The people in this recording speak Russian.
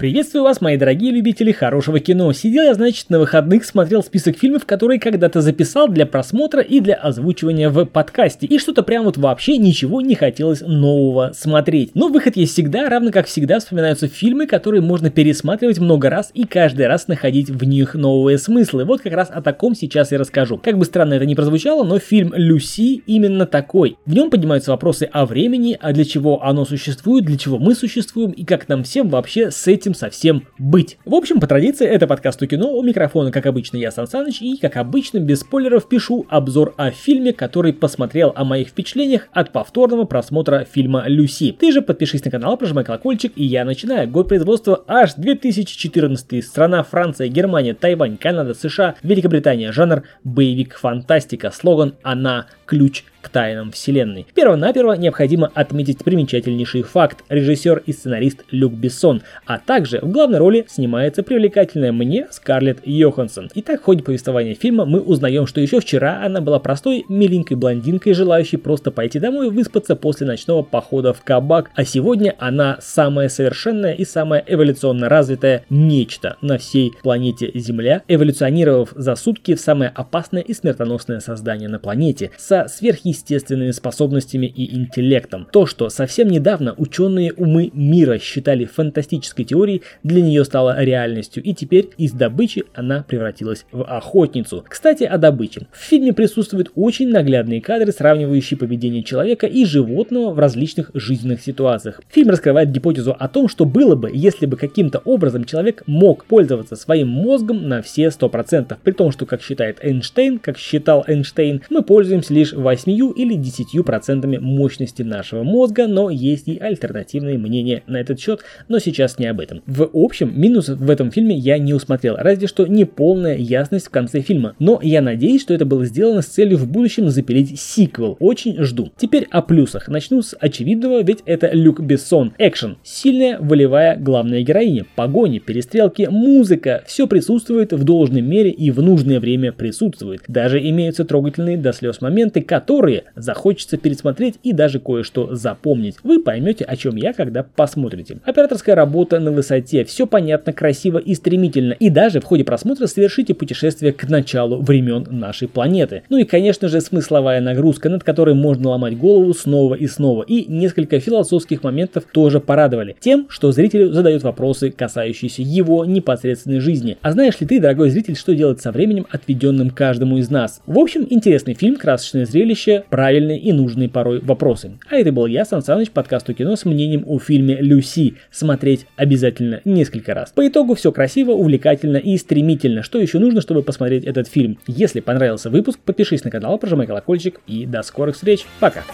Приветствую вас, мои дорогие любители хорошего кино. Сидел я, значит, на выходных, смотрел список фильмов, которые когда-то записал для просмотра и для озвучивания в подкасте. И что-то прям вот вообще ничего не хотелось нового смотреть. Но выход есть всегда, равно как всегда вспоминаются фильмы, которые можно пересматривать много раз и каждый раз находить в них новые смыслы. Вот как раз о таком сейчас и расскажу. Как бы странно это ни прозвучало, но фильм «Люси» именно такой. В нем поднимаются вопросы о времени, а для чего оно существует, для чего мы существуем и как нам всем вообще с этим этим совсем быть. В общем, по традиции, это подкаст у кино. У микрофона, как обычно, я Сан Саныч, и, как обычно, без спойлеров пишу обзор о фильме, который посмотрел о моих впечатлениях от повторного просмотра фильма «Люси». Ты же подпишись на канал, прожимай колокольчик, и я начинаю. Год производства аж 2014. Страна Франция, Германия, Тайвань, Канада, США, Великобритания. Жанр боевик фантастика. Слоган «Она ключ к тайнам вселенной. Перво-наперво необходимо отметить примечательнейший факт. Режиссер и сценарист Люк Бессон, а также в главной роли снимается привлекательная мне Скарлетт Йоханссон. Итак, в ходе повествования фильма мы узнаем, что еще вчера она была простой, миленькой блондинкой, желающей просто пойти домой и выспаться после ночного похода в кабак, а сегодня она самая совершенная и самая эволюционно развитая нечто на всей планете Земля, эволюционировав за сутки в самое опасное и смертоносное создание на планете, со сверхъестественным сверхъестественными способностями и интеллектом. То, что совсем недавно ученые умы мира считали фантастической теорией, для нее стало реальностью, и теперь из добычи она превратилась в охотницу. Кстати, о добыче. В фильме присутствуют очень наглядные кадры, сравнивающие поведение человека и животного в различных жизненных ситуациях. Фильм раскрывает гипотезу о том, что было бы, если бы каким-то образом человек мог пользоваться своим мозгом на все 100%, при том, что, как считает Эйнштейн, как считал Эйнштейн, мы пользуемся лишь 8 или 10% мощности нашего мозга, но есть и альтернативные мнения на этот счет, но сейчас не об этом. В общем, минусов в этом фильме я не усмотрел, разве что неполная ясность в конце фильма, но я надеюсь, что это было сделано с целью в будущем запилить сиквел. Очень жду. Теперь о плюсах. Начну с очевидного, ведь это Люк Бессон. Экшен. Сильная, волевая главная героиня. Погони, перестрелки, музыка. Все присутствует в должной мере и в нужное время присутствует. Даже имеются трогательные до слез моменты, которые которые захочется пересмотреть и даже кое-что запомнить. Вы поймете, о чем я, когда посмотрите. Операторская работа на высоте, все понятно, красиво и стремительно. И даже в ходе просмотра совершите путешествие к началу времен нашей планеты. Ну и, конечно же, смысловая нагрузка, над которой можно ломать голову снова и снова. И несколько философских моментов тоже порадовали. Тем, что зрителю задают вопросы, касающиеся его непосредственной жизни. А знаешь ли ты, дорогой зритель, что делать со временем, отведенным каждому из нас? В общем, интересный фильм, красочное зрелище, правильные и нужные порой вопросы. А это был я, Сан Саныч, подкаст кино с мнением о фильме «Люси». Смотреть обязательно несколько раз. По итогу все красиво, увлекательно и стремительно. Что еще нужно, чтобы посмотреть этот фильм? Если понравился выпуск, подпишись на канал, прожимай колокольчик и до скорых встреч. Пока!